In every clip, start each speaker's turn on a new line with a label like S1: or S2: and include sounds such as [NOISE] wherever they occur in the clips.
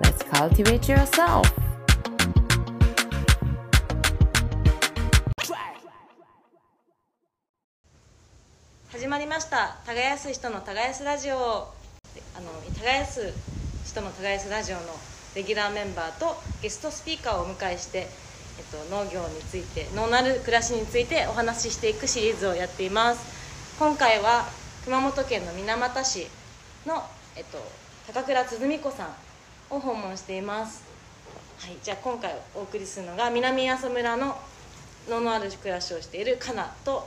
S1: let's cultivate yourself.
S2: 始まりました。耕す人の耕すラジオあの耕す人の耕すラジオのレギュラーメンバーとゲストスピーカーをお迎えして、えっと、農業について農なる暮らしについてお話ししていくシリーズをやっています。今回は熊本県の水俣市の、えっと、高倉鼓子さんを訪問しています。はいじゃあ今回お送りするのが南阿蘇村の農のある暮らしをしているかなと。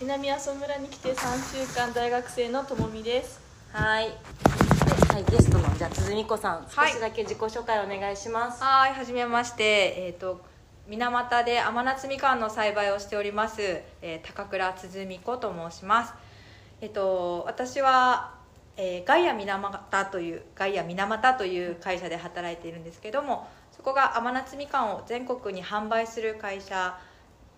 S3: 南阿蘇村に来て3週間大学生のともみです。
S2: はい。ではい、ゲストのじゃあ鼓子さん、
S3: はい。
S2: 少しだけ自己紹介お願いします。
S3: はいはじめまして。えっ、と水俣で甘夏みかんの栽培をしております、えー高倉鼓子と申します。えっ、と私は、えーガイア水俣というガイア水俣という会社で働いているんですけどもそこが甘夏みかんを全国に販売する会社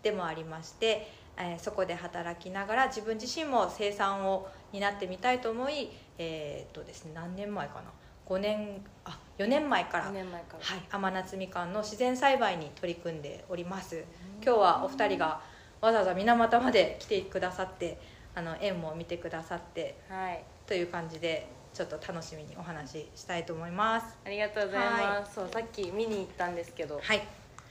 S3: でもありまして、えーそこで働きながら自分自身も生産を担ってみたいと思いえーっとですね何年前かな？5年あ4年前から
S2: 4年前から。
S3: はい、甘夏みかんの自然栽培に取り組んでおります今日はお二人がわざわざ水俣まで来てくださってあの縁も見てくださって
S2: はい。
S3: という感じでちょっと楽しみにお話ししたいと思います。
S2: ありがとうございます。そう、さっき見に行ったんですけど、
S3: はい。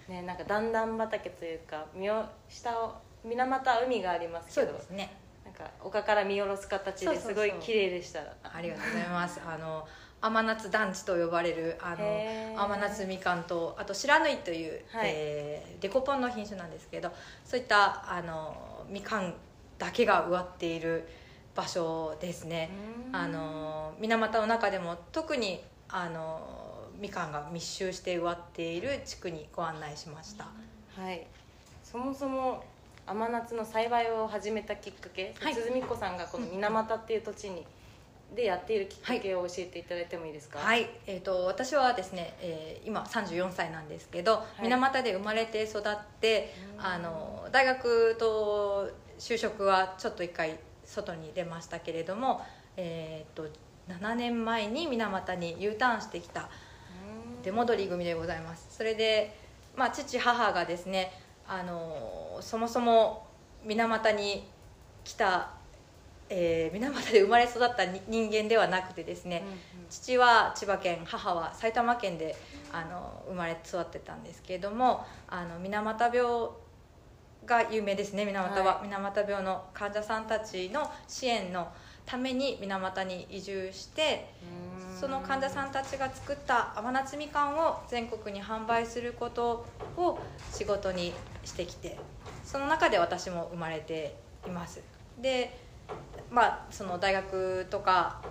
S2: ね、なんか段々畑というか、見よ下を水俣は海があります
S3: そ
S2: けど、
S3: うですね。
S2: なんか丘から見下ろす形ですごい綺麗でした。
S3: ありがとうございます。あの甘夏団地と呼ばれるあの甘夏みかんとあと白縫いという、
S2: はい。
S3: えーデコポンの品種なんですけどそういったあのみかんだけが植わっている場所ですね。
S2: うん。
S3: あの水俣の中でも特にあのみかんが密集して植わっている地区にご案内しました。
S2: はい。そもそも甘夏の栽培を始めたきっかけ、
S3: はい。
S2: 鼓子さんがこの水俣っていう土地にでやっているきっかけを教えていただいてもいいですか？
S3: はい、えー、と私はですね、えー今34歳なんですけど、
S2: い。
S3: 水俣で生まれて育って
S2: うん。
S3: あの大学と就職はちょっと一回外に出ましたけれども、えー、と7年前に水俣に U ターンしてきた出戻り組でございます。それで、まあ、父母がですねあのそもそも水俣に来た、えー水俣で生まれ育った人間ではなくてですね、父は千葉県母は埼玉県であの生まれ育ってたん。ですけれどもあの水俣病が有名ですね水俣は、
S2: は
S3: 水俣病の患者さんたちの支援のために水俣に移住して
S2: うん。
S3: その患者さんたちが作った甘夏みかんを全国に販売することを仕事にしてきてその中で私も生まれています。でまあその大学とか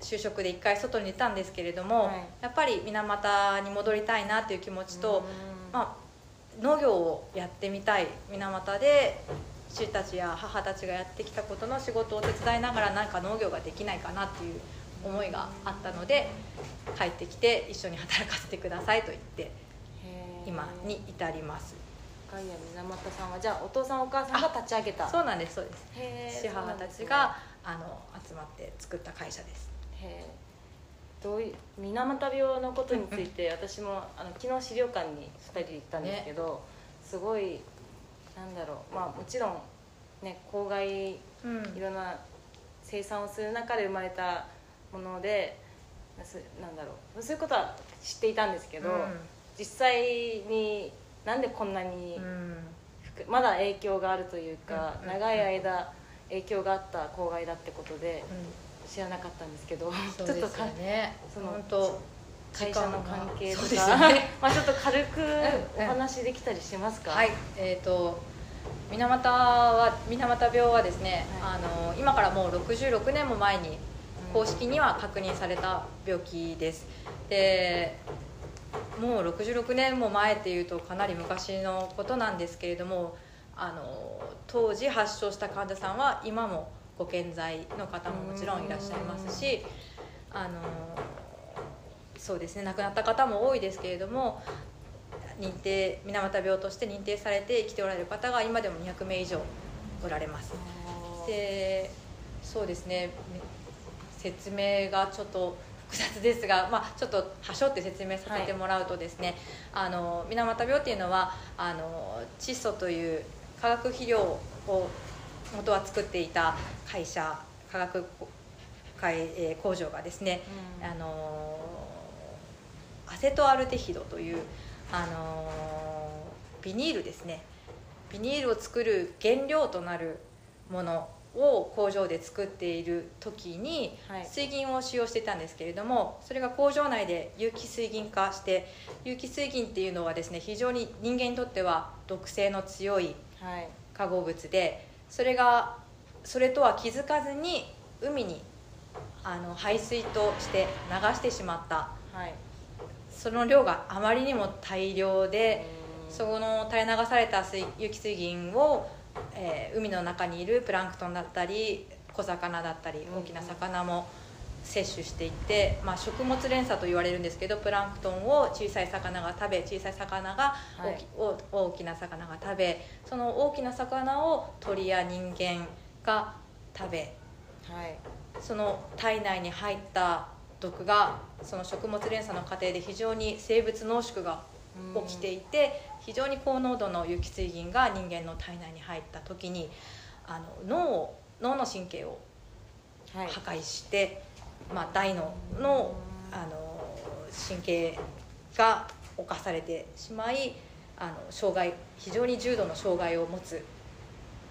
S3: 就職で一回外に出たんですけれども、
S2: はい。
S3: やっぱり水俣に戻りたいなという気持ちと、
S2: うん。
S3: まあ、農業をやってみたい水俣で父たちや母たちがやってきたことの仕事を手伝いながらなんか農業ができないかなっていう思いがあったので帰ってきて一緒に働かせてくださいと言って今に至ります。
S2: ガイア水俣さんはじゃあお父さんお母さんが立ち上げた
S3: そうなんですそうです。父母たちが、あの集まって作った会社です。
S2: へーどういう水俣病のことについて私もあの昨日資料館に2人で行ったんですけど、すごいなんだろうまあもちろんね公害い
S3: うん。
S2: ろんな生産をする中で生まれたものですなんだろうそういうことは知っていたんですけど、実際になんでこんなに
S3: うん。
S2: まだ影響があるというか、
S3: うん。
S2: 長い間影響があった公害だってことで知らなかったんですけど、
S3: そう
S2: ちょっとかその会社の関係と
S3: そうです
S2: か、
S3: よね。[LAUGHS]
S2: まあちょっと軽く
S3: うん
S2: お話できたりしますか、
S3: はい。えっ、と水俣は水俣病はですね、
S2: は
S3: あの今からもう66年も前に公式には確認された病気です。でもう66年も前っていうとかなり昔のことなんですけれどもあの当時発症した患者さんは今もご健在の方ももちろんいらっしゃいますしあのそうですね亡くなった方も多いですけれども認定水俣病として認定されて生きておられる方が今でも200名以上おられます。でそうですね説明がちょっと複雑ですが、まあ、ちょっとはしょって説明させてもらうとですね、はい、あの水俣病っていうのはあの窒素という化学肥料を元は作っていた会社化学会工場がですね、うん、あのアセトアルデヒドというあのビニールですね。ビニールを作る原料となるものを工場で作っている時に水銀を使用していたんですけれどもそれが工場内で有機水銀化して有機水銀っていうのはですね非常に人間にとっては毒性の強い。化合物でそれがそれとは気づかずに海にあの排水として流してしまった、はい、その量があまりにも大量でその垂れ流された水有機水銀を、えー、海の中にいるプランクトンだったり小魚だったり大きな魚も摂取していって、まあ、食物連鎖と言われるんですけどプランクトンを小さい魚が食べ小さい魚が大きはい、大きな魚が食べその大きな魚を鳥や人間が食べ、はい、その体内に入った毒がその食物連鎖の過程で非常に生物濃縮が起きていて非常に高濃度の有機水銀が人間の体内に入った時にあの脳を脳の神経を破壊して、はい、まあ、大脳のあの神経が侵されてしまいあの障害非常に重度の障害を持つ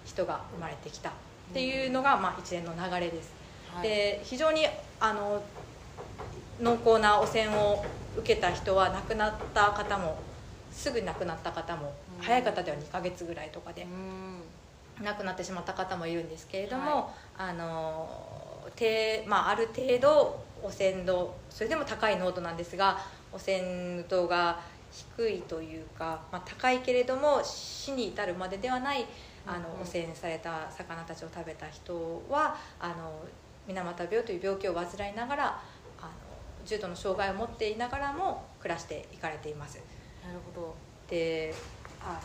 S3: 人が生まれてきたっていうのが、まあ、一連の流れです。はい、で非常にあの濃厚な汚染を受けた人は亡くなった方もすぐ亡くなった方も、うん、早い方では2ヶ月ぐらいとかで、うん、亡くなってしまった方もいるんですけれども、はい、あのて、まあ、ある程度汚染度それでも高い濃度なんですが汚染度が低いというか、まあ、高いけれども死に至るまでではないあの汚染された魚たちを食べた人はあの水俣病という病気を患いながら重度の障害を持っていながらも暮らしていかれています。
S2: なるほど。
S3: であの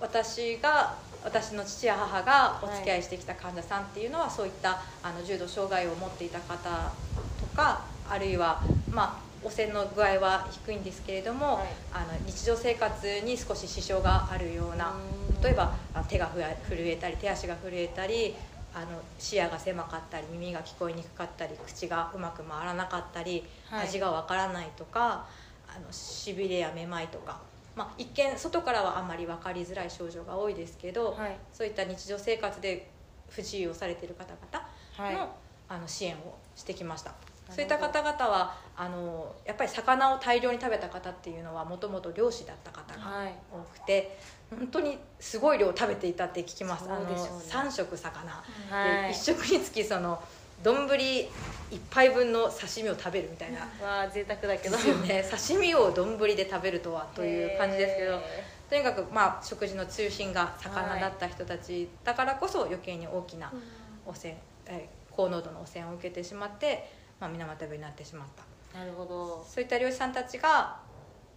S3: 私が私の父や母がお付き合いしてきた患者さんっていうのは、はい、そういったあの重度障害を持っていた方とかあるいはまあ汚染の具合は低いんですけれども、はい、あの日常生活に少し支障があるような例えば手が震えたり手足が震えたりあの視野が狭かったり耳が聞こえにくかったり口がうまく回らなかったり、はい、味がわからないとかあのしびれやめまいとか、まあ、一見外からはあんまり分かりづらい症状が多いですけど、はい、そういった日常生活で不自由をされている方々のはい、あの支援をしてきました。そういった方々はあのやっぱり魚を大量に食べた方っていうのはもともと漁師だった方が多くて、本当にすごい量食べていたって聞きます、ね、あの3食魚、はい、で1食につきその丼1杯分の刺身を食べるみたいな。
S2: わあ贅沢だけど。
S3: ね。刺身を丼で食べるとはという感じですけど。とにかくまあ食事の中心が魚だった人たちだからこそ余計に大きな汚染、え高濃度の汚染を受けてしまって、まあ、水俣病になってしまった。
S2: なるほど。
S3: そういった漁師さんたちが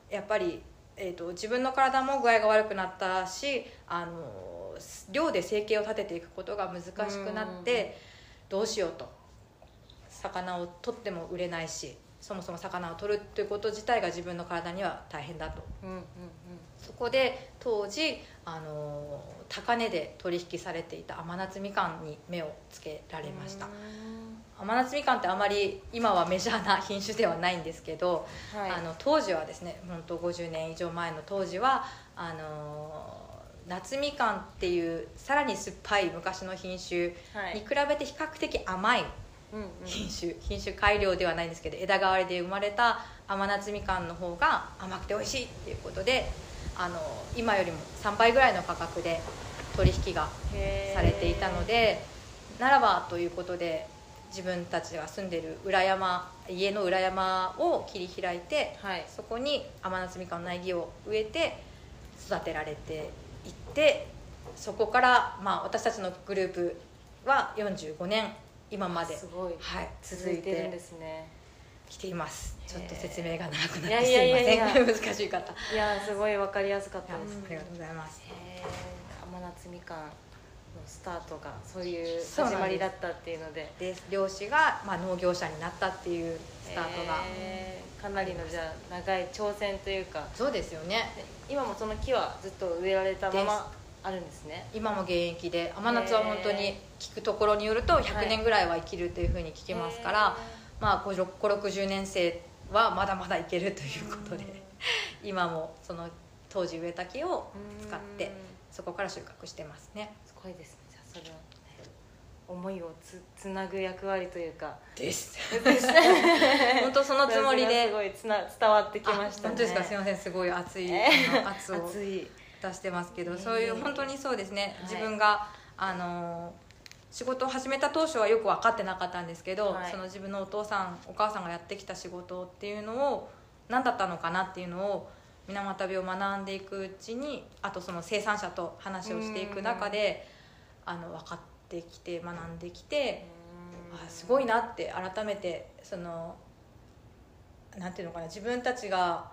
S3: やっぱりえーと、自分の体も具合が悪くなったしあの量で生計を立てていくことが難しくなってどうしようと。魚を取っても売れないしそもそも魚を取るということ自体が自分の体には大変だと、うんうんうん、そこで当時あの高値で取引されていた甘夏みかんに目をつけられました。甘夏みかんってあまり今はメジャーな品種ではないんですけど、はい、あの当時はですね本当50年以上前の当時はあの夏みかんっていうさらに酸っぱい昔の品種に比べて比較的甘い品種、品種改良ではないんですけど枝代わりで生まれた甘夏みかんの方が甘くて美味しいっていうことであの今よりも3倍ぐらいの価格で取引がされていたのでならばということで自分たちが住んでる裏山家の裏山を切り開いて
S2: はい。
S3: そこに甘夏みかんの苗木を植えて育てられていってそこから、まあ、私たちのグループは45年今まで、
S2: すごい。
S3: はい、
S2: 続
S3: 続い
S2: いてるんで
S3: て
S2: すね。
S3: きています。ちょっと説明が長くなってすいません。[LAUGHS] 難しい方。
S2: いやーすごいわかりやすかったです。
S3: ありがとうございます。
S2: 甘夏みかんのスタートがそういう始まりだったっていうので。
S3: で漁師が、まあ、農業者になったっていうスタートが、
S2: かなりのじゃあ長い挑戦というか
S3: そうですよね。
S2: で今もその木はずっと植えられたままあるんですね。
S3: 今も現役で甘夏は本当に聞くところによると100年ぐらいは生きるというふうに聞きますから、まあ560年生はまだまだいけるということで [LAUGHS] 今もその当時植えた木を使って
S2: うん。
S3: そこから収穫してますね。
S2: すごいですねじゃあそれは、ね、思いをつつなぐ役割というか。
S3: です。本当そのつもりで。す
S2: ごいつな伝わってきましたね。
S3: あ本当ですか？すいません。すごい熱い、圧を出してますけど、
S2: えー。
S3: そういう本当にそうですね、
S2: はい。
S3: 自分があの仕事を始めた当初はよく分かってなかったんですけど、
S2: はい。
S3: その自分のお父さんお母さんがやってきた仕事っていうのを何だったのかなっていうのを水俣病を学んでいくうちにあとその生産者と話をしていく中であの分かってきて学んできてあすごいなって改めてそのなんていうのかな自分たちが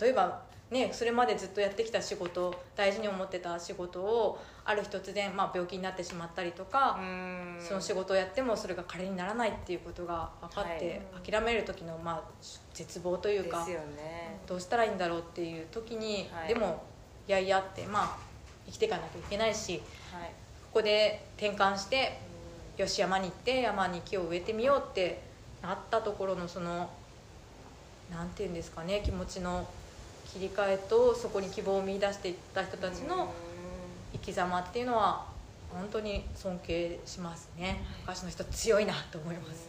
S3: 例えばねそれまでずっとやってきた仕事大事に思ってた仕事をある日突然、まあ、病気になってしまったりとか、その仕事をやってもそれが彼にならないっていうことが分かって、諦める時の、まあ、絶望というか
S2: ね。
S3: どうしたらいいんだろうっていう時に、
S2: はい。
S3: でもいやいやってまあ生きていかなきゃいけないし
S2: はい
S3: ここで転換してよし山に行って山に木を植えてみようってなったところのそのなんていうんですかね気持ちの切り替えとそこに希望を見出していった人たちの生き様っていうのは本当に尊敬しますね。昔の人強いなと思います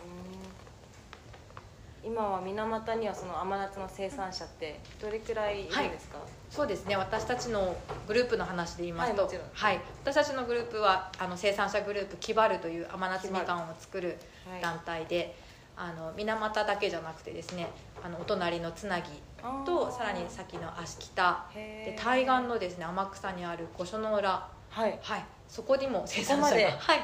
S2: 今は水俣にはその甘夏の生産者ってどれくらいいるんですか、
S3: そうですね。私たちのグループの話で言いますと、
S2: はい
S3: はい。私たちのグループはあの生産者グループキバルという甘夏みかんを作る
S2: はい。
S3: 団体で、あの水俣だけじゃなくてですねあのお隣のつなぎとさらに先の足北。で対岸のですね天草にある御所の浦
S2: はい。
S3: はい。そこにも生産者が、は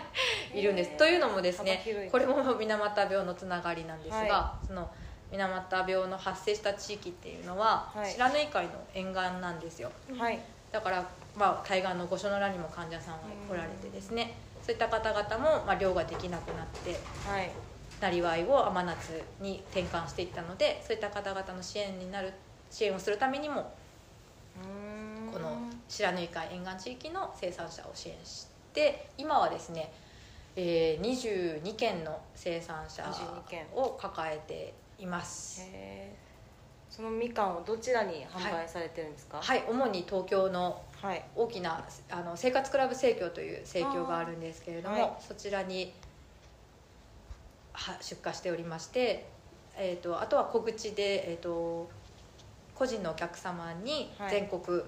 S3: い、いるんです。というのもですねこれも水俣病のつながりなんですが、
S2: は
S3: その水俣病の発生した地域っていうのは、
S2: はい。
S3: 白縫海の沿岸なんですよ。
S2: はい。
S3: だから、まあ、対岸の御所の浦にも患者さんが来られてですねそういった方々も、まあ、漁ができなくなって
S2: はい。
S3: なりわいを甘夏に転換していったのでそういった方々の支援になる支援をするためにも白縫海沿岸地域の生産者を支援して今はですね、えー、22件の生産者
S2: 22件
S3: を抱えています。
S2: そのみかんをどちらに販売されてるんですか？
S3: はい主に東京の
S2: はい。
S3: 大きなあの生活クラブ生協という生協があるんですけれども、
S2: はい。
S3: そちらには出荷しておりまして、えー、とあとは小口で、えー、と個人のお客様に
S2: はい。
S3: 全国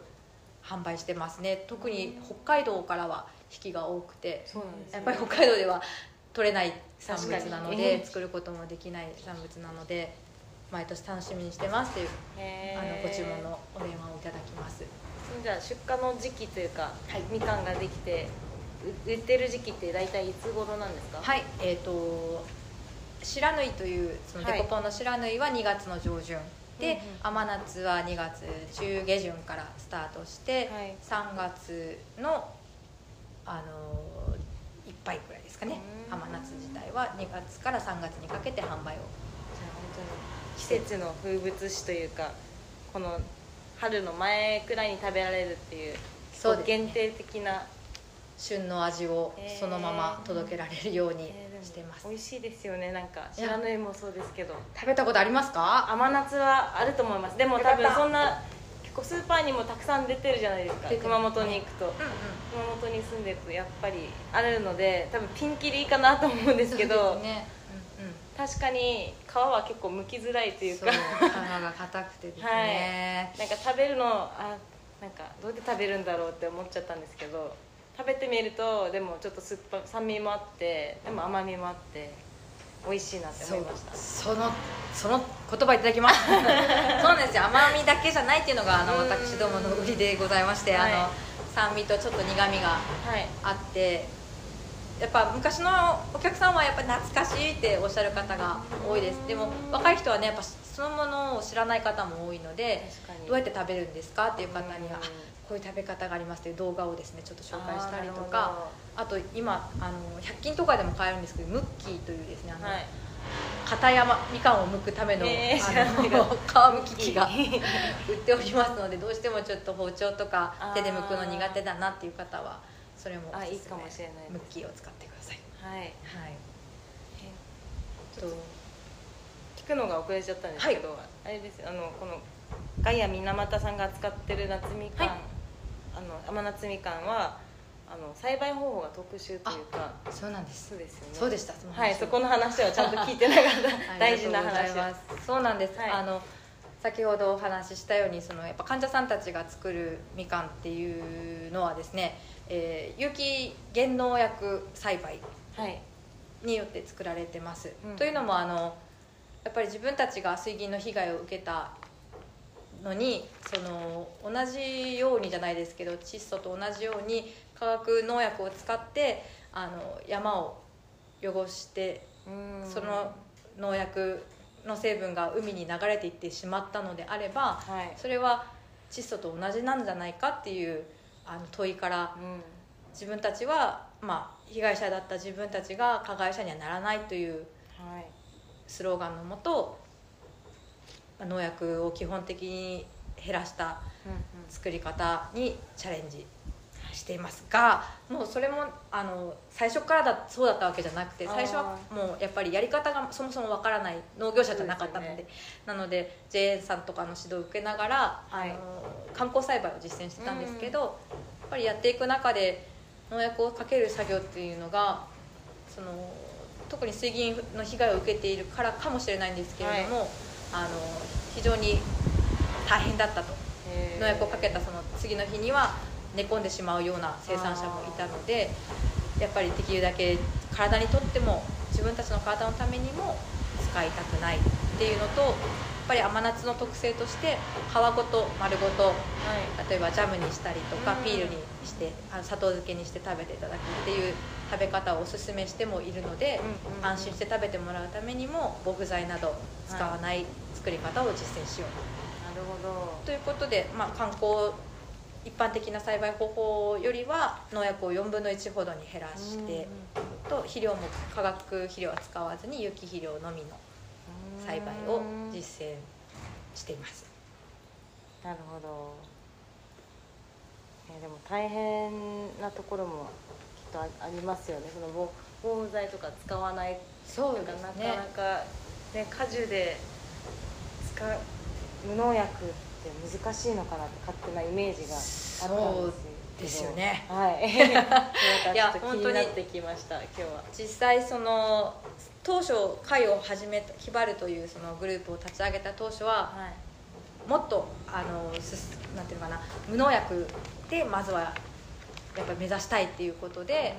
S3: 販売してますね、特に北海道からは引きが多くて
S2: ね
S3: やっぱり北海道では取れない産物なの
S2: 確かに。
S3: で作ることもできない産物なので毎年楽しみにしてますという
S2: へ
S3: あの
S2: ー
S3: ご注文のお電話をいただきます。
S2: じゃあ出荷の時期というか、
S3: はい。
S2: みかんができてう売ってる時期って大体いつ頃なんですか？
S3: はいえっ、と白縫いというその
S2: はい。
S3: デコポンの白縫いは2月の上旬、で、
S2: うんうん
S3: 甘夏は2月中下旬からスタートして、
S2: はい。
S3: 3月のあのいっぱいくらいですかね。
S2: うん。
S3: 甘夏自体は2月から3月にかけて販売を。
S2: 季節の風物詩というかこの春の前くらいに食べられるっていう
S3: そうね。
S2: 限定的な、
S3: 旬の味をそのまま届けられるように
S2: えー。でも
S3: してます、
S2: 美味しいですよね。なんか
S3: いや。
S2: 白縫いもそうですけど。
S3: 食べたことありますか？
S2: 甘夏はあると思います。でも多分そんな結構スーパーにもたくさん出てるじゃないですか。熊本に行くと。
S3: うんうん。
S2: 熊本に住んでるとやっぱりあるので多分ピンキリかなと思うんですけど。
S3: そうですね。うんうん。
S2: 確かに皮は結構剥きづらいというか。
S3: 皮が硬くてですね、[LAUGHS]
S2: なんか食べるのあなんかどうやって食べるんだろうって思っちゃったんですけど食べてみるとでもちょっと酸っぱ酸味もあってでも甘みもあって美味しいなって思いました。
S3: そのその言葉いただきます。[LAUGHS] そうなんですよ。甘みだけじゃないっていうのがあの
S2: うん。
S3: 私どもの売りでございまして、
S2: はい。
S3: あの酸味とちょっと苦みが
S2: はい。
S3: あってやっぱ昔のお客さんはやっぱ懐かしいっておっしゃる方が多いです。でも若い人はねやっぱそのものを知らない方も多いのでどうやって食べるんですかっていう方には
S2: うん。
S3: あこういう食べ方がありますという動画をですねちょっと紹介したりとかあと今あの100均とかでも買えるんですけどムッキーというですねあの、
S2: はい。
S3: 片山みかんを剥くための,、
S2: えー
S3: あの皮むき器が売っておりますのでどうしてもちょっと包丁とか手で剥くの苦手だなっていう方はそれもおすすめ。
S2: あいいかもしれない
S3: ムッキーを使ってください。
S2: はい。
S3: はい。
S2: ちょっと聞くのが遅れちゃったんですけど、あれですよあのこのガイア水俣さんが扱ってる夏みかん、
S3: はい。
S2: あの甘夏みかんはあの栽培方法が特殊というか
S3: そうなんです。
S2: そうですよね。
S3: そうでしたその話
S2: はいそこの話はちゃんと聞いてなかった。[LAUGHS] 大事な話。
S3: そうなんです、
S2: はい。
S3: あの先ほどお話ししたようにそのやっぱ患者さんたちが作るみかんっていうのはですね、えー有機原農薬栽培
S2: はい。
S3: によって作られてます、
S2: うん。
S3: というのもあのやっぱり自分たちが水銀の被害を受けたのにその同じようにじゃないですけど窒素と同じように化学農薬を使ってあの山を汚して
S2: うん。
S3: その農薬の成分が海に流れていってしまったのであれば
S2: はい。
S3: それは窒素と同じなんじゃないかっていうあの問いから
S2: うん。
S3: 自分たちは、まあ、被害者だった自分たちが加害者にはならないという
S2: はい
S3: スローガンのもとまあ農薬を基本的に減らした
S2: うんうん。
S3: 作り方にチャレンジしていますがもうそれもあの最初からだそうだったわけじゃなくて最初はもうやっぱりやり方がそもそもわからない農業者じゃなかったので
S2: そうで
S3: なので JA さんとかの指導を受けながら、
S2: はい。
S3: あの観光栽培を実践してたんですけど、やっぱりやっていく中で農薬をかける作業っていうのがその特に水銀の被害を受けているからかもしれないんですけれども、あの非常に大変だったと。農薬をかけたその次の日には寝込んでしまうような生産者もいたのでやっぱりできるだけ体にとっても自分たちの体のためにも使いたくないっていうのとぱり甘夏の特性として皮ごと丸ごと
S2: はい
S3: 例えばジャムにしたりとか
S2: うん
S3: ピールにしてあの砂糖漬けにして食べていただくっていう食べ方をおすすめしてもいるので
S2: うんうんうん
S3: 安心して食べてもらうためにも防腐剤など使わない作り方を実践しよう
S2: なるほど。
S3: ということで、まあ、観光一般的な栽培方法よりは農薬を4分の1ほどに減らしてと肥料も化学肥料は使わずに有機肥料のみの栽培を実践しています。
S2: なるほど。えーでも大変なところもきっとあありますよね。その防防腐剤とか使わない。
S3: そ
S2: とかなかなか、ね、果樹で使う無農薬って難しいのかなって勝手なイメージがあったんですよ
S3: ですよね。
S2: はい。[LAUGHS]
S3: いや
S2: ちょっと気になってきました今日は。
S3: 実際その当初会を始めたヒバルというそのグループを立ち上げた当初は
S2: はい。
S3: もっとあのすなんていうのかな無農薬でまずはやっぱり目指したいっていうことで、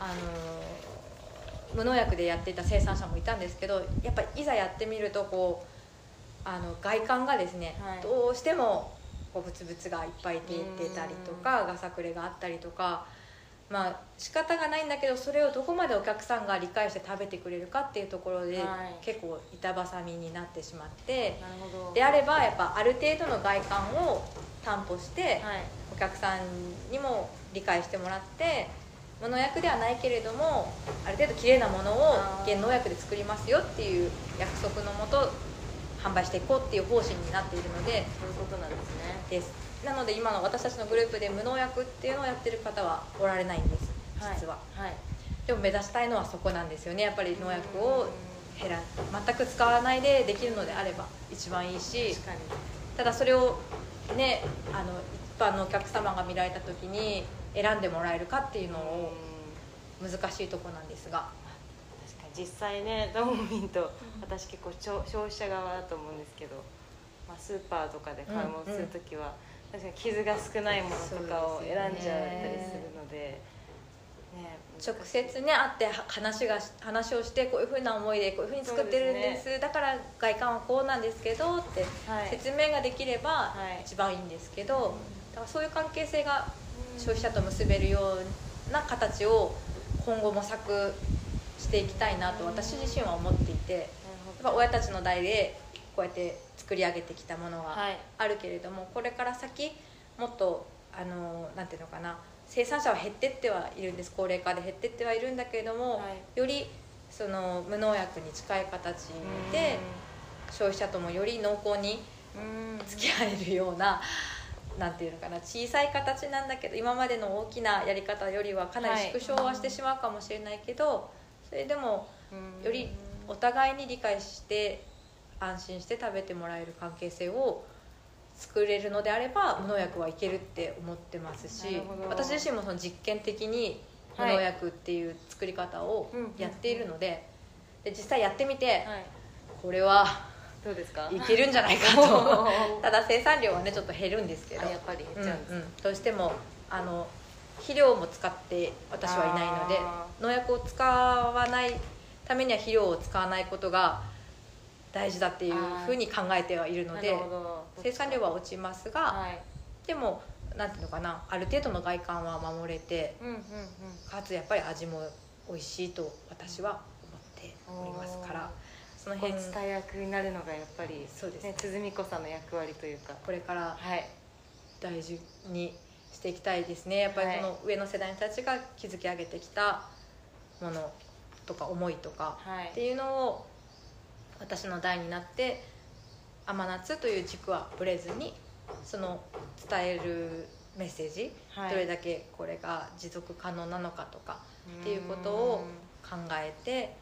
S3: あの無農薬でやっていた生産者もいたんですけどやっぱりいざやってみるとこうあの外観がですね、
S2: はい。
S3: どうしてもこうブツブツがいっぱい出てたりとかがさくれがあったりとかまあ仕方がないんだけどそれをどこまでお客さんが理解して食べてくれるかっていうところで、
S2: はい。
S3: 結構板挟みになってしまってであればやっぱある程度の外観を担保して、
S2: はい。
S3: お客さんにも理解してもらって無農薬ではないけれどもある程度綺麗なものを原農薬で作りますよっていう約束のもと販売していこうっていう方針になっているので
S2: そういうことなんですね。
S3: です。なので今の私たちのグループで無農薬っていうのをやってる方はおられないんです実は、
S2: はい。
S3: でも目指したいのはそこなんですよね。やっぱり農薬を減ら全く使わないでできるのであれば一番いいし
S2: 確かに。
S3: ただそれをねあの一般のお客様が見られた時に選んでもらえるかっていうのを難しいとこなんですが
S2: 実際ね [LAUGHS] ドーミンと私結構消消費者側だと思うんですけど、まあ、スーパーとかで買い物する時は、確かに傷が少ないものとかを選んじゃったりするのでね。
S3: 直接ね会って話が話をしてこういうふうな思いでこういうふうに作ってるんです。
S2: そうで
S3: だから外観はこうなんですけどって
S2: はい。
S3: 説明ができれば
S2: はい。
S3: 一番いいんですけど、だからそういう関係性が消費者と結べるような形を今後模索していきたいなと私自身は思っていてやっぱ親たちの代でこうやって作り上げてきたものが
S2: はい。
S3: あるけれどもこれから先もっとあのなんていうのかな生産者は減ってってはいるんです。高齢化で減ってってはいるんだけれども、
S2: はい。
S3: よりその無農薬に近い形で消費者ともより濃厚に
S2: うん。
S3: 付き合えるような。なんていうのかな小さい形なんだけど今までの大きなやり方よりはかなり縮小はしてしまうかもしれないけど、それでも
S2: うん。
S3: よりお互いに理解して安心して食べてもらえる関係性を作れるのであれば無農薬はいけるって思ってますし私自身もその実験的に無
S2: はい。
S3: 農薬っていう作り方を
S2: うん
S3: やっているのでで実際やってみて
S2: はい。
S3: これは
S2: どうですか？
S3: いけるんじゃないかと。[LAUGHS] ただ生産量はねちょっと減るんですけど。
S2: あやっぱり減っちゃうんです
S3: うんうん。どうしてもあの肥料も使って私はいないので
S2: あ
S3: 農薬を使わないためには肥料を使わないことが大事だっていうふうに考えてはいるので生産量は落ちますが、
S2: はい。
S3: でもなんていうのかなある程度の外観は守れて
S2: うんうんうん。
S3: かつやっぱり味も美味しいと私は思っておりますからその辺
S2: 伝え役になるのがやっぱり
S3: そうですね。
S2: ね。鼓子さんの役割というか。
S3: これから
S2: はい。
S3: 大事にしていきたいですね。やっぱり
S2: はい。
S3: その上の世代の人たちが築き上げてきたものとか思いとか
S2: はい。
S3: っていうのを私の代になって甘夏という軸はぶれずにその伝えるメッセージ、
S2: はい。
S3: どれだけこれが持続可能なのかとかっていうことを考えて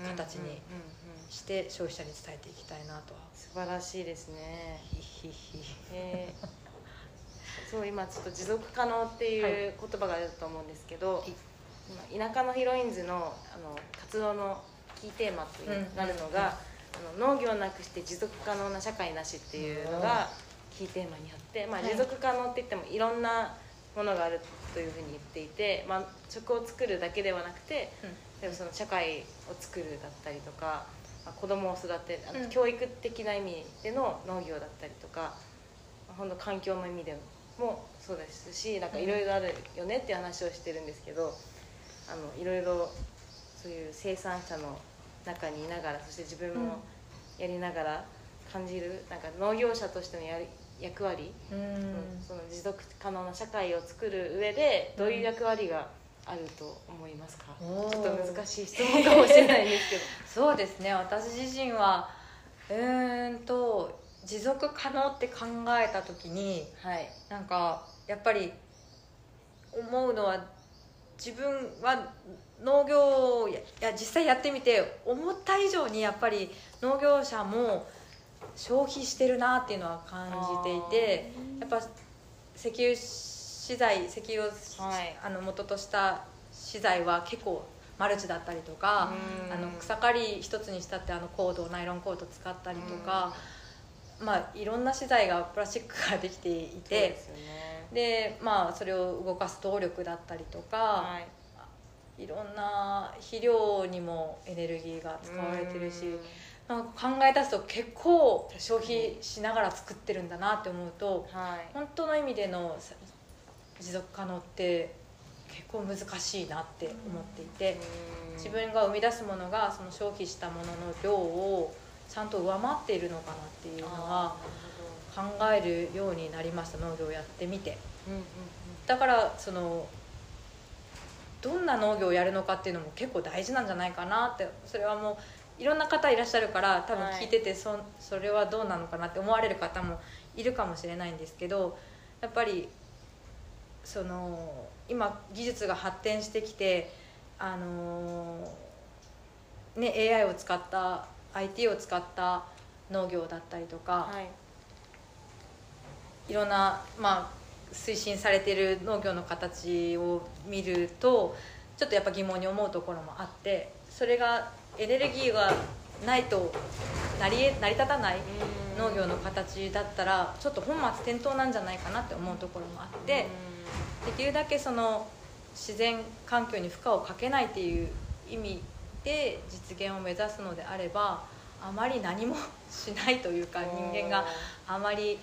S2: うん
S3: 形にして消費者に伝えていきたいなと。は
S2: 素晴らしいですね。えーそう今ちょっと持続可能っていう言葉が出たと思うんですけど、今田舎のヒロインズのあの活動のキーテーマと
S3: うん
S2: なるのが、あの農業なくして持続可能な社会なしっていうのがキーテーマにあって、まあ、
S3: はい。
S2: 持続可能って言ってもいろんなものがあるというふうに言っていて、まあ、食を作るだけではなくてでもその社会を作るだったりとか、まあ、子供を育てあの
S3: うん。
S2: 教育的な意味での農業だったりとか、まあ、ほんと環境の意味でもそうですしなんかいろいろあるよねっていう話をしてるんですけどあのいろいろそういう生産者の中にいながらそして自分もやりながら感じるなんか農業者としてのやり役割、
S3: うん。
S2: その持続可能な社会を作る上でどういう役割があると思いますか、
S3: おー
S2: ちょっと難しい質問かもしれないんですけど。[LAUGHS]
S3: そうですね。私自身はうーんと持続可能って考えた時に
S2: はい。
S3: なんかやっぱり思うのは自分は農業をやいや実際やってみて思った以上にやっぱり農業者も消費してるなっていうのは感じていてやっぱ石油資材石油を、
S2: はい。
S3: あの元とした資材は結構マルチだったりとか
S2: うん。
S3: あの草刈り一つにしたってあのコードナイロンコード使ったりとか、まあ、いろんな資材がプラスチックができていて
S2: でね。
S3: で、まあ、それを動かす動力だったりとか、
S2: はい。
S3: い、ろんな肥料にもエネルギーが使われてるし
S2: うん。
S3: なんか考え出すと結構消費しながら作ってるんだなって思うと
S2: はい。
S3: 本当の意味でのさ持続可能って結構難しいなって思っていて。
S2: うん。
S3: 自分が生み出すものがその消費したものの量をちゃんと上回っているのかなっていうのは
S2: あ
S3: 考えるようになりました農業をやってみて。だからそのどんな農業をやるのかっていうのも結構大事なんじゃないかなって。それはもういろんな方いらっしゃるから多分聞いててそ,、それはどうなのかなって思われる方もいるかもしれないんですけどやっぱりその今技術が発展してきてあのね AI を使った IT を使った農業だったりとか、
S2: はい。
S3: いろんな、まあ、推進されてる農業の形を見るとちょっとやっぱ疑問に思うところもあってそれがエネルギーがないと成りえ成り立たない
S2: うん。
S3: 農業の形だったらちょっと本末転倒なんじゃないかなって思うところもあってできるだけその自然環境に負荷をかけないっていう意味で実現を目指すのであればあまり何もしないというか人間があまり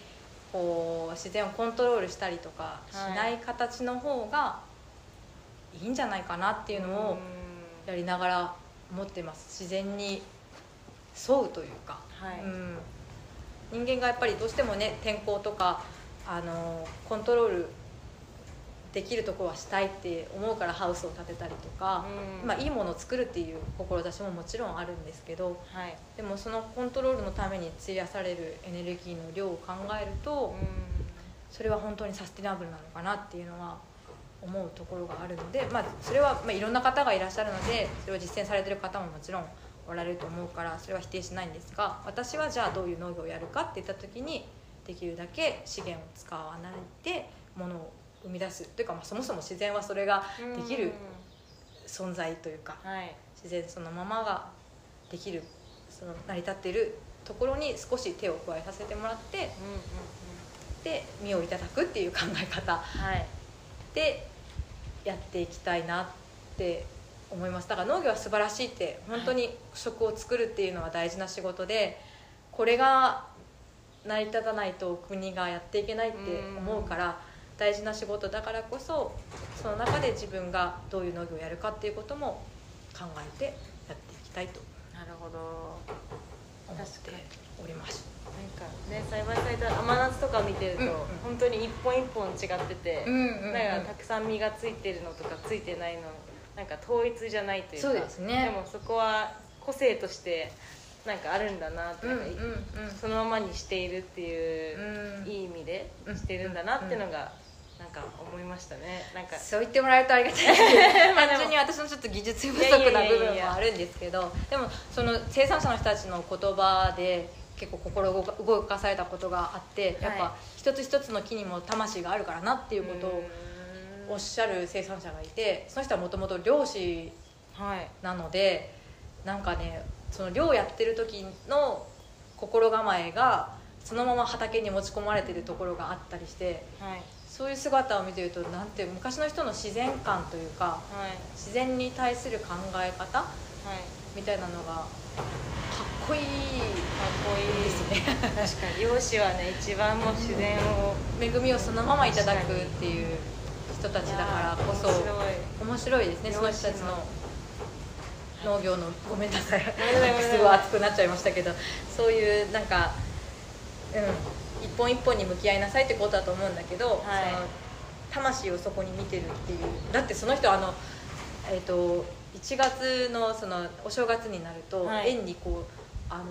S3: こう自然をコントロールしたりとかしない形の方がいいんじゃないかなっていうのをやりながら思ってます。自然に沿うというか、
S2: はい。
S3: うん、人間がやっぱりどうしてもね天候とかあのコントロールできるところはしたいって思うからハウスを建てたりとか、
S2: うん。
S3: まあ、いいものを作るっていう志ももちろんあるんですけど
S2: はい。
S3: でもそのコントロールのために費やされるエネルギーの量を考えるとそれは本当にサスティナブルなのかなっていうのは思うところがあるので、まあ、それは、まあ、いろんな方がいらっしゃるのでそれを実践されてる方ももちろんおられると思うからそれは否定しないんですが私はじゃあどういう農業をやるかって言った時にできるだけ資源を使わないで物を生み出す。というか、まあ、そもそも自然はそれができる存在というか
S2: はい。
S3: 自然そのままができるその成り立っているところに少し手を加えさせてもらって
S2: うんうんうん。
S3: で実をいただくっていう考え方
S2: はい。
S3: でやっていきたいなって思います。だから農業は素晴らしいって本当に食を作るっていうのは大事な仕事でこれが成り立たないと国がやっていけないって思うから大事な仕事だからこそその中で自分がどういう農業をやるかっていうことも考えてやっていきたいと
S2: なるほど。
S3: 思っております。
S2: なんかね栽培された甘夏とか見てると、
S3: うんうん。
S2: 本当に一本一本違ってて、
S3: うんうんうん。
S2: なんかたくさん実がついてるのとかついてないのなんか統一じゃないというか
S3: そうですね。
S2: でもそこは個性としてなんかあるんだなって、
S3: うんうんうん。
S2: そのままにしているっていう、
S3: うん。
S2: いい意味で
S3: うん
S2: してるんだなっていうのが、なんか思いましたね。なんか
S3: そう言ってもらえるとありがたい。[LAUGHS] です単純に私もちょっと技術不足な部分もあるんですけどでもその生産者の人たちの言葉で結構心動か動かされたことがあってやっぱ
S2: は
S3: 一つ一つの木にも魂があるからなっていうことをおっしゃる生産者がいてその人はもともと漁師
S2: はい。
S3: なのでなんかねその漁やってる時の心構えがそのまま畑に持ち込まれてるところがあったりして
S2: はい
S3: そういう姿を見てるとなんて昔の人の自然観というか
S2: はい。
S3: 自然に対する考え方
S2: はい。
S3: みたいなのがかっこいい。
S2: かっこいい
S3: ですね。
S2: 確かに。漁師はね一番もう自然を。
S3: 恵みをそのままいただくっていう人たちだからこそ
S2: 面白い。
S3: ですね。その人たちの農業のごめんなさい。すごい。熱くなっちゃい。ましたけどそうい。うなんかうん一本一本に向き合いなさいってことだと思うんだけど、
S2: はい。
S3: その魂をそこに見てるっていうだってその人あのえっ、と1月のそのお正月になると、
S2: はい。
S3: 園にこうあの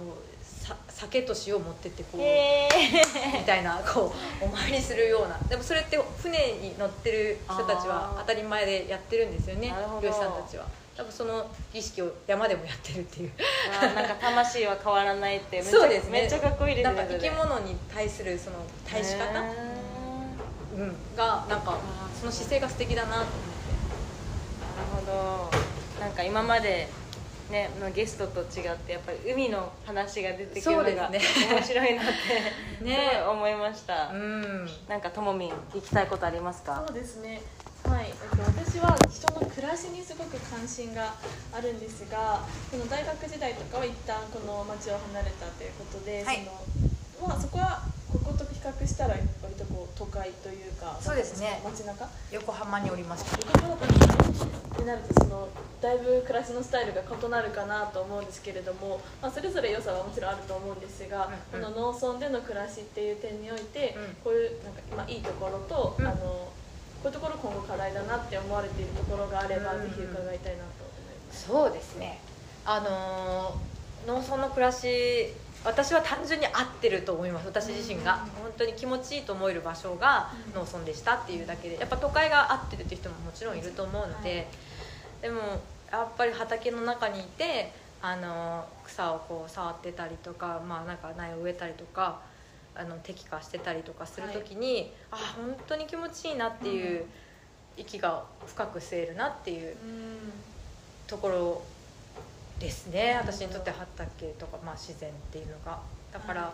S3: さ酒と塩持ってってこう
S2: へ [LAUGHS]
S3: みたいなこうお参りするような。でもそれって船に乗ってる人たちは当たり前でやってるんですよね漁師さんたちは多分その儀式を山でもやってるっていう。
S2: なんか魂は変わらないってめっちゃ
S3: そうですね。
S2: めっちゃかっこいいですね
S3: なんか生き物に対するその対し方、
S2: へ
S3: うん、がなんかその姿勢が素敵だなと思って。
S2: ーなるほど。なんか今までねのゲストと違ってやっぱり海の話が出てくるのが
S3: ね。
S2: 面白いなって [LAUGHS]
S3: ね。
S2: すごい思いました、
S3: うん。
S2: なんかともみん聞きたいことありますか？
S4: そうですね私は人の暮らしにすごく関心があるんですがこの大学時代とかは一旦この町を離れたということで、
S3: はい。
S4: そのまあ、そこはここと比較したら割とこう都会というか
S3: そうですね。
S4: 街中？
S3: 横浜におりました
S4: 横浜だとになるとそのだいぶ暮らしのスタイルが異なるかなと思うんですけれども、まあ、それぞれ良さはもちろんあると思うんですが、
S3: うんうん。
S4: この農村での暮らしっていう点において、
S3: うん。
S4: こういうなんか、まあ、いいところと、
S3: うん。
S4: あのこういうところ今後課題だなって思われているところがあれば、
S3: うん。
S4: ぜひ伺いたいなと思います。
S3: そうですね。あのー農村の暮らし私は単純に合ってると思います。私自身が。本当に気持ちいいと思える場所が農村でしたっていうだけでやっぱ都会が合ってるっていう人ももちろんいると思うので、でもやっぱり畑の中にいてあの草をこう触ってたりとか,、まあ、なんか苗を植えたりとかあの適化してたりとかする時に、あ本当に気持ちいいなっていう、息が深く吸えるなっていうところですね。
S4: なるほど。
S3: 私にとって畑とか、まあ、自然っていうのが。だから、
S4: は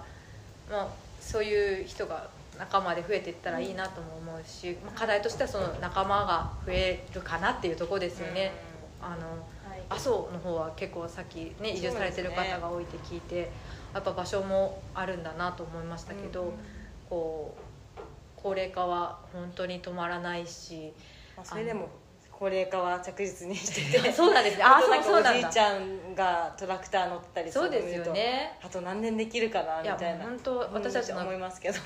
S3: まあ、そういう人が仲間で増えていったらいいなとも思うし、まあ、課題としてはその仲間が増えるかなっていうところですよね。あの
S4: はい。
S3: 阿蘇の方は結構さっきね。移住されてる方が多いって聞いて、やっぱ場所もあるんだなと思いましたけど、
S2: うん
S3: こう高齢化は本当に止まらないし
S2: まあ、それでも高齢化は着実にしてて
S3: そうなんですね。あ
S2: あと
S3: そうそうなんだ
S2: おじいちゃんがトラクター乗ってたり
S3: そうですよね。
S2: あと何年できるかなみたいな
S3: 本当私たちの
S2: 思いますけど。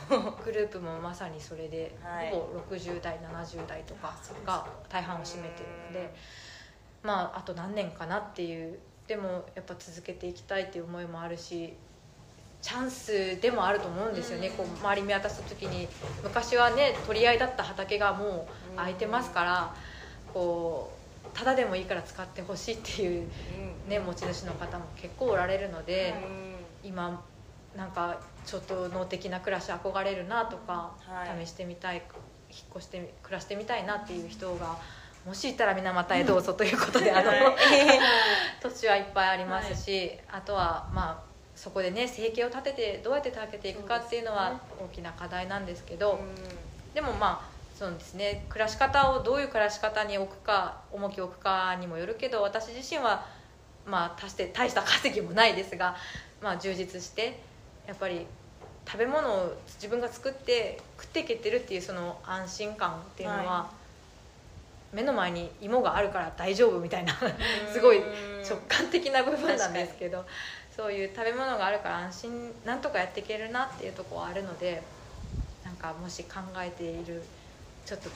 S3: グループもまさにそれで、
S2: はい。
S3: ほぼ60代70代とかが大半を占めてるのでまああと何年かなっていうでもやっぱ続けていきたいっていう思いもあるしチャンスでもあると思うんですよね、こう周り見渡した時に昔はね取り合いだった畑がもう空いてますからこうただでもいいから使ってほしいっていう、ね、持ち主の方も結構おられるので。今なんかちょっと脳的な暮らし憧れるなとか、
S2: はい。
S3: 試してみたい引っ越してみ暮らしてみたいなっていう人がもしいたら水俣へどうぞということで、あの [LAUGHS] [LAUGHS] 土地はいっぱいありますし、あとはまあそこでね生計を立ててどうやって立てていくかっていうのは大きな課題なんですけど、でもまあそうですね暮らし方をどういう暮らし方に置くか重きを置くかにもよるけど私自身はまあ大して大した稼ぎもないですが、まあ、充実してやっぱり食べ物を自分が作って食っていけてるっていうその安心感っていうのは、
S2: は
S3: 目の前に芋があるから大丈夫みたいな [LAUGHS] すごい直感的な部分なんですけどそういう食べ物があるから安心なんとかやっていけるなっていうところはあるのでなんかもし考えているちょっと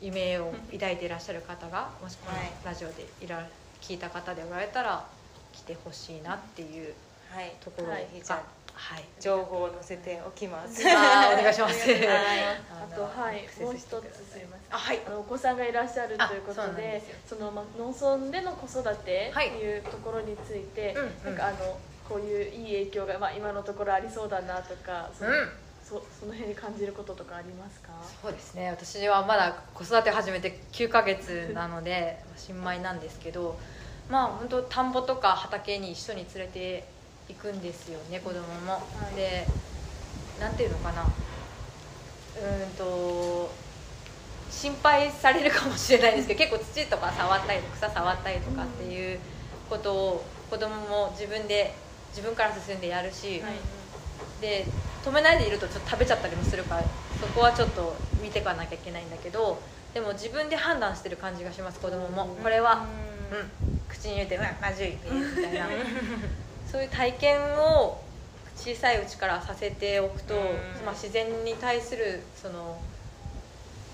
S3: 夢を抱いていらっしゃる方がもしこの
S2: はい
S3: ラジオでいら聞いた方でおられたら来てほしいなっていう
S2: はい。
S3: ところが、
S2: はい。じゃあ
S3: はい、
S2: 情報を載せておきます。
S3: お願いします。
S2: はい。
S4: あとはい。もう一つすいません。
S3: あはい。
S4: あのお子さんがいらっしゃるということでその、ま、農村での子育て
S3: はい
S4: っていうところについて、なんかあのこういういい影響が、まあ、今のところありそうだなとかその,、
S3: うん。
S4: そその辺に感じることとかありますか？
S3: そうですね。私はまだ子育て始めて9ヶ月なので新米なんですけどまあ本当田んぼとか畑に一緒に連れていくんですよね子供も、
S4: はい。
S3: でなんていうのかな。うーんと心配されるかもしれないですけど [LAUGHS] 結構土とか触ったり草触ったりとかっていうことを子供も自分で自分から進んでやるし、
S4: はい。
S3: で止めないでいるとちょっと食べちゃったりもするからそこはちょっと見ていかなきゃいけないんだけどでも自分で判断してる感じがします子供も。これは、うん、口に入れて「うんまずい」みたいな [LAUGHS] そういう体験を小さいうちからさせておくと、
S2: うん
S3: まあ、自然に対するその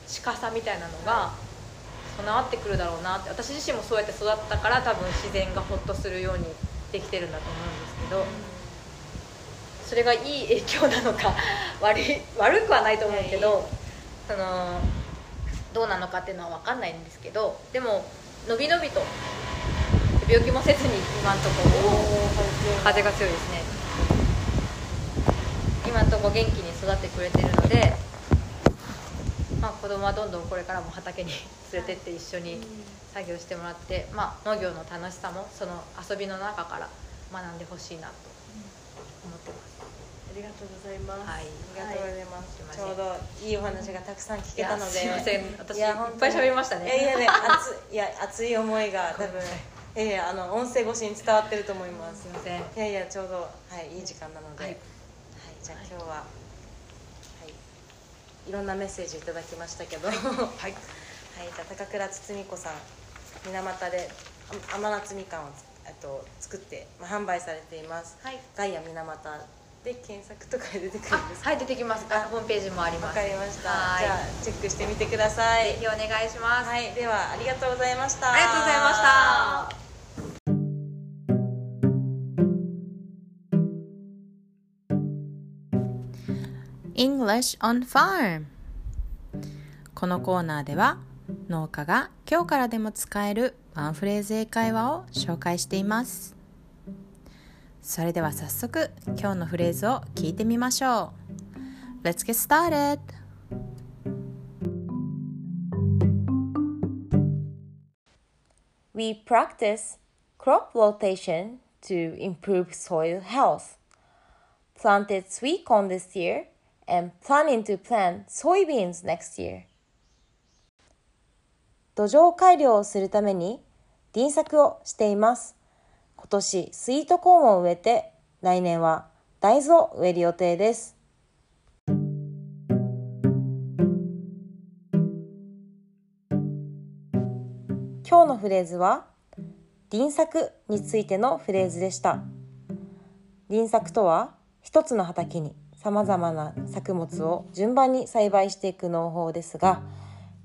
S3: 近さみたいなのが備わってくるだろうなって私自身もそうやって育ったから多分自然がホッとするようにできてるんだと思うんですけど。それがいい影響なのか [LAUGHS] 悪い悪くはないと思うけどそのどうなのかっていうのは分かんないんですけどでものびのびと病気もせずに今のところ風が強いですね。今のところ元気に育ってくれてるので、まあ、子供はどんどんこれからも畑に連れてって一緒に作業してもらって、まあ、農業の楽しさもその遊びの中から学んでほしいなと思ってます。
S4: ありがとうございます、
S3: はい。
S2: ありがとうございます、
S3: はい。
S2: ちょうどいいお話がたくさん聞けたので。
S3: いやすいません。私
S2: や
S3: いっぱい喋りましたね。
S2: いやいやね熱いいや熱い思いが多分
S3: ごめんなさい
S2: いやいやあの音声越しに伝わってると思います。
S3: すいません。
S2: いやいやちょうどはいいい時間なので、
S3: は
S2: はいいじゃあ今日は、はい、いろんなメッセージいただきましたけど、はい。[LAUGHS]
S3: はい
S2: じゃあ高倉堤子さん水俣であ甘夏みかんをつえっと作って、まあ、販売されています。
S3: はい。
S2: ガイア水俣で検索とかで出てくるんですか？
S3: はい出てきます。あホームページもあり
S2: わ
S3: ます。
S2: かりました。
S3: はい。
S2: じゃあチェックしてみてください。
S3: ぜひお願いします、
S2: はいではありがとうございました。
S3: ありがとうございま
S1: English on Farm このコーナーでは農家が今日からでも使えるワンフレーズ英会話を紹介していますそれでは早速今日のフレーズを聞いてみましょう Let's get started!
S5: We practice crop rotation to improve soil health.
S2: planted sweet corn this year and planning to plant soybeans next year. 土壌改良をするために輪作をしています。今年スイートコーンを植えて来年は大豆を植える予定です。今日のフレーズは輪作についてのフレーズでした。輪作とは一つの畑に様々な作物を順番に栽培していく農法ですが、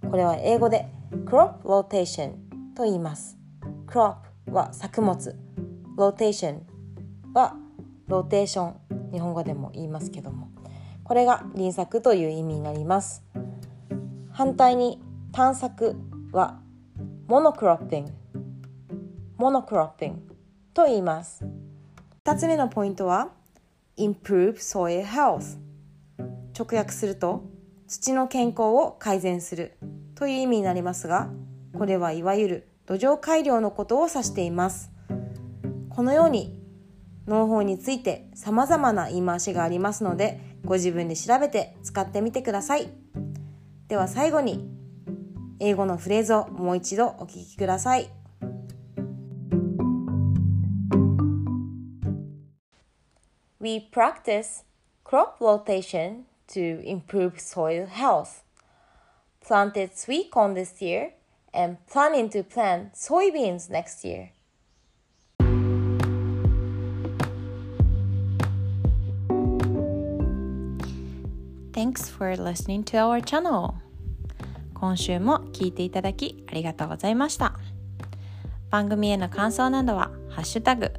S2: これは英語で crop rotation と言います。crop は作物、rotation はローテーション、日本語でも言いますけども、これが輪作という意味になります。反対に単作はモノクロッピング、モノクロッピングと言います。2つ目のポイントは improve soil health. 直訳すると土の健康を改善するという意味になりますがこれはいわゆる土壌改良のことを指しています。このように農法について様々な言い回しがありますのでご自分で調べて使ってみてください。では最後に英語のフレーズをもう一度お聞きください。We practice crop rotation to improve soil health. Planted sweet corn this year and planning to plant soybeans next year.
S1: Thanks for listening to our channel 今週も聞いていただきありがとうございました番組への感想などは「ハッシュタグ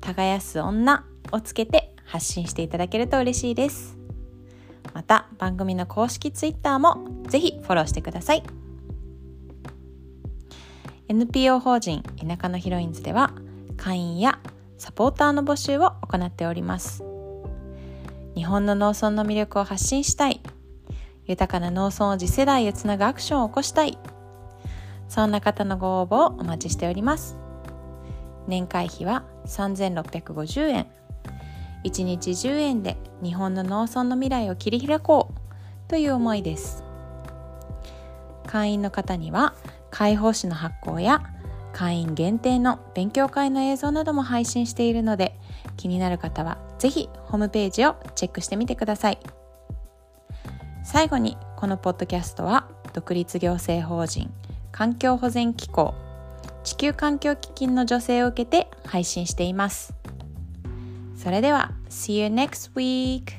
S1: 耕す女」をつけて発信していただけると嬉しいです。また番組の公式 Twitter もぜひフォローしてください。NPO 法人田舎のヒロインズでは会員やサポーターの募集を行っております。日本の農村の魅力を発信したい豊かな農村を次世代へつなぐアクションを起こしたいそんな方のご応募をお待ちしております。年会費は3650円。1日10円で日本の農村の未来を切り開こう。という思いです。会員の方には解放誌の発行や会員限定の勉強会の映像なども配信しているので気になる方はぜひホームページをチェックしてみてください。最後にこのポッドキャストは独立行政法人環境保全機構地球環境基金の助成を受けて配信しています。それでは See you next week!